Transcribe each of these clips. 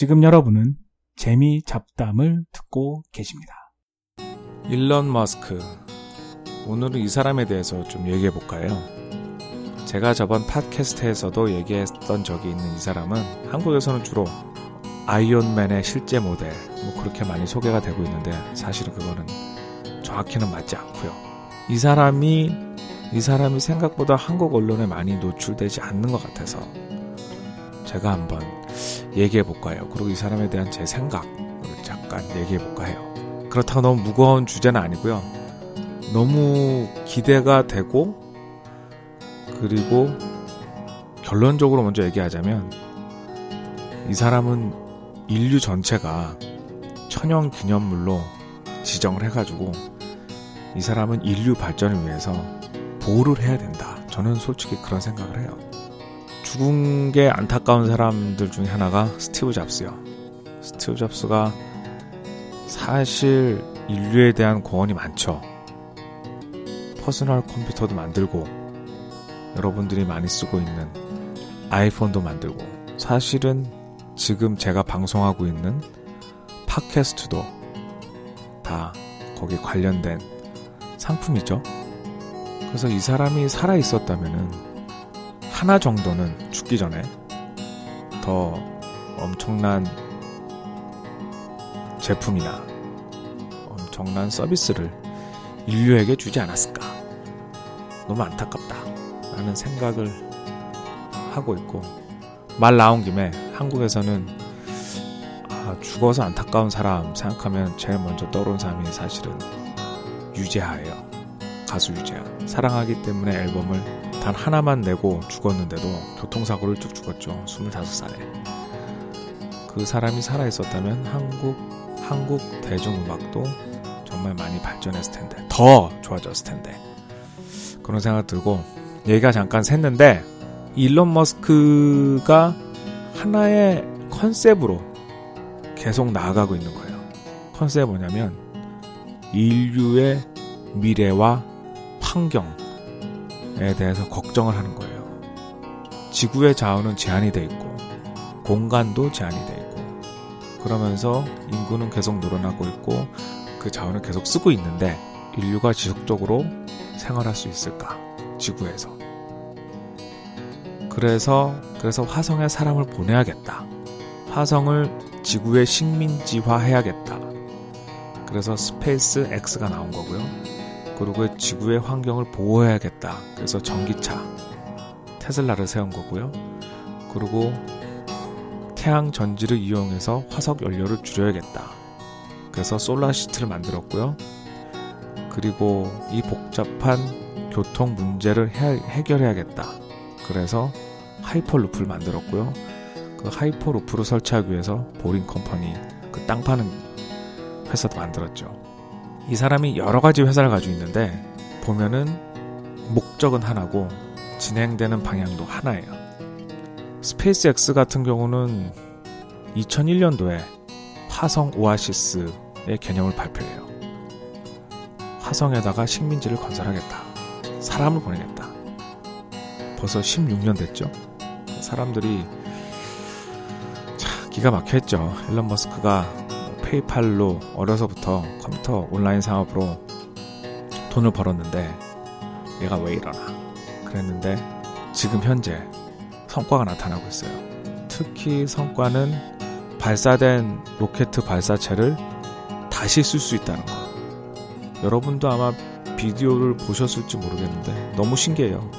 지금 여러분은 재미 잡담을 듣고 계십니다. 일론 머스크. 오늘은 이 사람에 대해서 좀 얘기해 볼까요? 제가 저번 팟캐스트에서도 얘기했던 적이 있는 이 사람은 한국에서는 주로 아이언맨의 실제 모델, 뭐 그렇게 많이 소개가 되고 있는데 사실은 그거는 정확히는 맞지 않고요. 이 사람이 이 사람이 생각보다 한국 언론에 많이 노출되지 않는 것 같아서 제가 한번 얘기해 볼까요? 그리고 이 사람에 대한 제 생각을 잠깐 얘기해 볼까 해요. 그렇다고 너무 무거운 주제는 아니고요. 너무 기대가 되고 그리고 결론적으로 먼저 얘기하자면 이 사람은 인류 전체가 천연 기념물로 지정을 해가지고 이 사람은 인류 발전을 위해서 보호를 해야 된다. 저는 솔직히 그런 생각을 해요. 죽은 게 안타까운 사람들 중에 하나가 스티브 잡스요. 스티브 잡스가 사실 인류에 대한 공헌이 많죠. 퍼스널 컴퓨터도 만들고 여러분들이 많이 쓰고 있는 아이폰도 만들고 사실은 지금 제가 방송하고 있는 팟캐스트도 다 거기 관련된 상품이죠. 그래서 이 사람이 살아 있었다면은 하나 정도는 죽기 전에 더 엄청난 제품이나 엄청난 서비스를 인류에게 주지 않았을까. 너무 안타깝다. 라는 생각을 하고 있고, 말 나온 김에 한국에서는 아, 죽어서 안타까운 사람 생각하면 제일 먼저 떠오르는 사람이 사실은 유재하예요. 가수 유재하. 사랑하기 때문에 앨범을 단 하나만 내고 죽었는데도 교통사고를 쭉 죽었죠. 25살에. 그 사람이 살아있었다면 한국, 한국 대중음악도 정말 많이 발전했을 텐데. 더 좋아졌을 텐데. 그런 생각 들고, 얘기가 잠깐 샜는데, 일론 머스크가 하나의 컨셉으로 계속 나아가고 있는 거예요. 컨셉이 뭐냐면, 인류의 미래와 환경에 대해서 걱정을 하는 거예요. 지구의 자원은 제한이 돼 있고, 공간도 제한이 돼 있고, 그러면서 인구는 계속 늘어나고 있고, 그 자원을 계속 쓰고 있는데, 인류가 지속적으로 생활할 수 있을까? 지구에서. 그래서, 그래서 화성에 사람을 보내야겠다. 화성을 지구의 식민지화 해야겠다. 그래서 스페이스 X가 나온 거고요. 그리고 지구의 환경을 보호해야겠다. 그래서 전기차 테슬라를 세운 거고요. 그리고 태양 전지를 이용해서 화석 연료를 줄여야겠다. 그래서 솔라 시티를 만들었고요. 그리고 이 복잡한 교통 문제를 해, 결해야겠다 그래서 하이퍼루프를 만들었고요. 그 하이퍼루프를 설치하기 위해서 보링 컴퍼니 그 땅 파는 회사도 만들었죠. 이 사람이 여러 가지 회사를 가지고 있는데 보면은 목적은 하나고 진행되는 방향도 하나예요. 스페이스 X 같은 경우는 2001년도에 화성 오아시스의 개념을 발표해요. 화성에다가 식민지를 건설하겠다. 사람을 보내겠다. 벌써 16년 됐죠? 사람들이 자, 기가 막혔죠. 일론 머스크가 페이팔로 어려서부터 컴퓨터 온라인 상업으로 돈을 벌었는데 얘가 왜 이러나 그랬는데 지금 현재 성과가 나타나고 있어요. 특히 성과는 발사된 로켓 발사체를 다시 쓸 수 있다는 거. 여러분도 아마 비디오를 보셨을지 모르겠는데 너무 신기해요.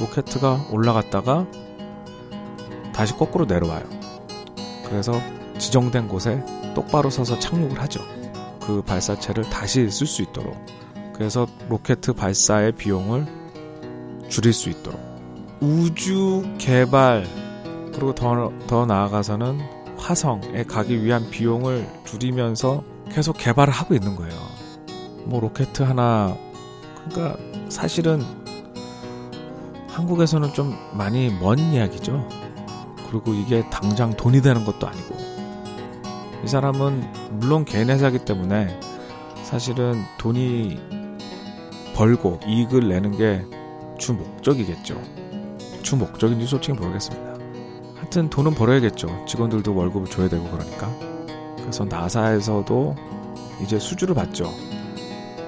로켓가 올라갔다가 다시 거꾸로 내려와요. 그래서 지정된 곳에 똑바로 서서 착륙을 하죠. 그 발사체를 다시 쓸 수 있도록. 그래서 로켓 발사의 비용을 줄일 수 있도록. 우주 개발, 그리고 더, 더 나아가서는 화성에 가기 위한 비용을 줄이면서 계속 개발을 하고 있는 거예요. 뭐 로켓 하나, 그러니까 사실은 한국에서는 좀 많이 먼 이야기죠. 그리고 이게 당장 돈이 되는 것도 아니고. 이 사람은 물론 개인 회사기 때문에 사실은 돈이 벌고 이익을 내는 게 주 목적이겠죠. 주 목적인지 솔직히 모르겠습니다. 하여튼 돈은 벌어야겠죠. 직원들도 월급을 줘야 되고 그러니까. 그래서 나사에서도 이제 수주를 받죠.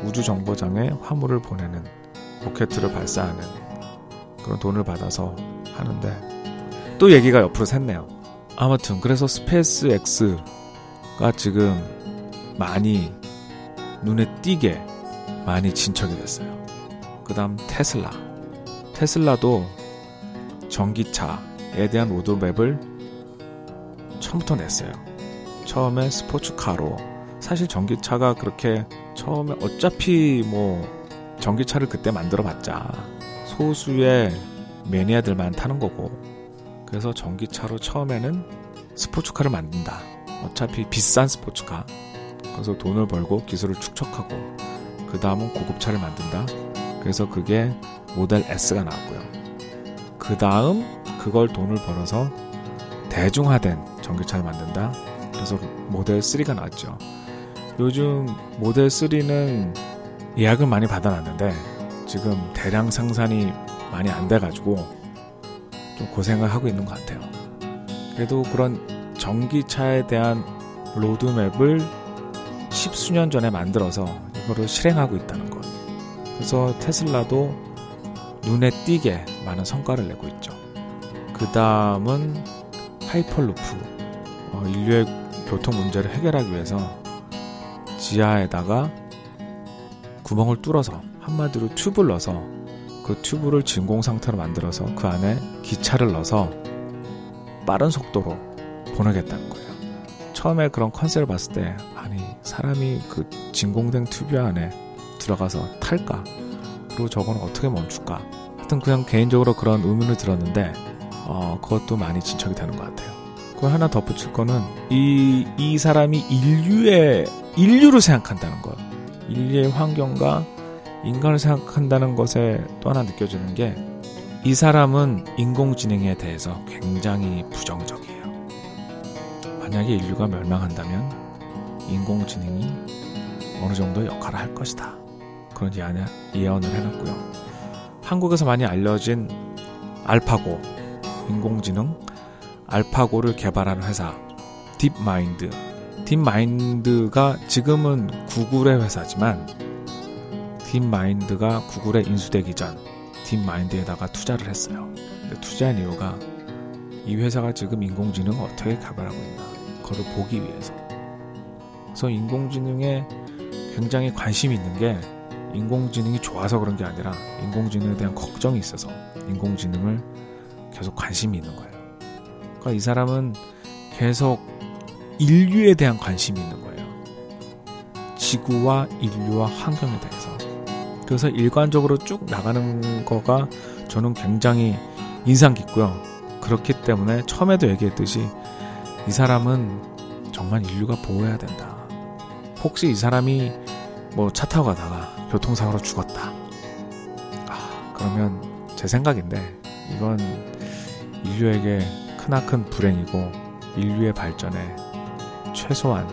우주정거장에 화물을 보내는 로켓을 발사하는 그런 돈을 받아서 하는데 또 얘기가 옆으로 샜네요. 아무튼 그래서 스페이스 X 가 지금 많이 눈에 띄게 많이 진척이 됐어요. 그 다음 테슬라. 테슬라도 전기차에 대한 로드맵을 처음부터 냈어요. 처음에 스포츠카로 사실 전기차가 그렇게 처음에 어차피 뭐 전기차를 그때 만들어 봤자 소수의 매니아들만 타는 거고 그래서 전기차로 처음에는 스포츠카를 만든다. 어차피 비싼 스포츠카. 그래서 돈을 벌고 기술을 축적하고 그 다음은 고급차를 만든다. 그래서 그게 모델 S가 나왔고요. 그 다음 그걸 돈을 벌어서 대중화된 전기차를 만든다. 그래서 모델 3가 나왔죠. 요즘 모델 3는 예약을 많이 받아놨는데 지금 대량 생산이 많이 안 돼가지고 좀 고생을 하고 있는 것 같아요. 그래도 그런 전기차에 대한 로드맵을 십수년 전에 만들어서 이거를 실행하고 있다는 것. 그래서 테슬라도 눈에 띄게 많은 성과를 내고 있죠. 그 다음은 하이퍼루프. 어, 인류의 교통 문제를 해결하기 위해서 지하에다가 구멍을 뚫어서 한마디로 튜브를 넣어서 그 튜브를 진공 상태로 만들어서 그 안에 기차를 넣어서 빠른 속도로 보내겠다는 거예요. 처음에 그런 컨셉을 봤을 때 아니 사람이 그 진공된 튜브 안에 들어가서 탈까? 그리고 저건 어떻게 멈출까? 하여튼 그냥 개인적으로 그런 의문을 들었는데 어, 그것도 많이 진척이 되는 것 같아요. 그걸 하나 덧붙일 거는 이, 이 사람이 인류의 인류를 생각한다는 것. 인류의 환경과 인간을 생각한다는 것에 또 하나 느껴지는 게 이 사람은 인공지능에 대해서 굉장히 부정적이에요. 만약에 인류가 멸망한다면 인공지능이 어느 정도 역할을 할 것이다. 그런 예언을 해놨고요. 한국에서 많이 알려진 알파고, 인공지능, 알파고를 개발하는 회사, 딥마인드. 딥마인드가 지금은 구글의 회사지만 딥마인드가 구글에 인수되기 전 딥마인드에다가 투자를 했어요. 투자한 이유가 이 회사가 지금 인공지능을 어떻게 개발하고 있나 그걸 보기 위해서. 그래서 인공지능에 굉장히 관심이 있는 게 인공지능이 좋아서 그런 게 아니라 인공지능에 대한 걱정이 있어서 인공지능을 계속 관심이 있는 거예요. 그러니까 이 사람은 계속 인류에 대한 관심이 있는 거예요. 지구와 인류와 환경에 대해서. 그래서 일관적으로 쭉 나가는 거가 저는 굉장히 인상 깊고요. 그렇기 때문에 처음에도 얘기했듯이 이 사람은 정말 인류가 보호해야 된다. 혹시 이 사람이 뭐 차 타고 가다가 교통사고로 죽었다. 아, 그러면 제 생각인데 이건 인류에게 크나큰 불행이고 인류의 발전에 최소한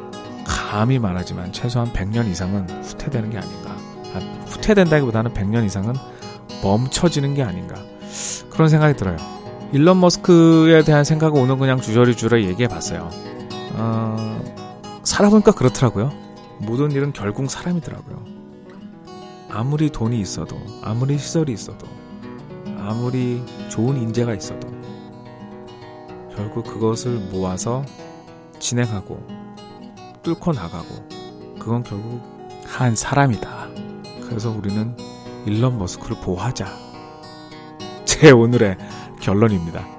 감히 말하지만 최소한 100년 이상은 후퇴되는 게 아닌가. 아, 후퇴된다기보다는 100년 이상은 멈춰지는 게 아닌가. 그런 생각이 들어요. 일론 머스크에 대한 생각을 오늘 그냥 주저리주저리 얘기해 봤어요. 어, 살아보니까 그렇더라고요. 모든 일은 결국 사람이더라고요. 아무리 돈이 있어도, 아무리 시설이 있어도, 아무리 좋은 인재가 있어도, 결국 그것을 모아서 진행하고, 뚫고 나가고, 그건 결국 한 사람이다. 그래서 우리는 일론 머스크를 보호하자. 제 오늘의 결론입니다.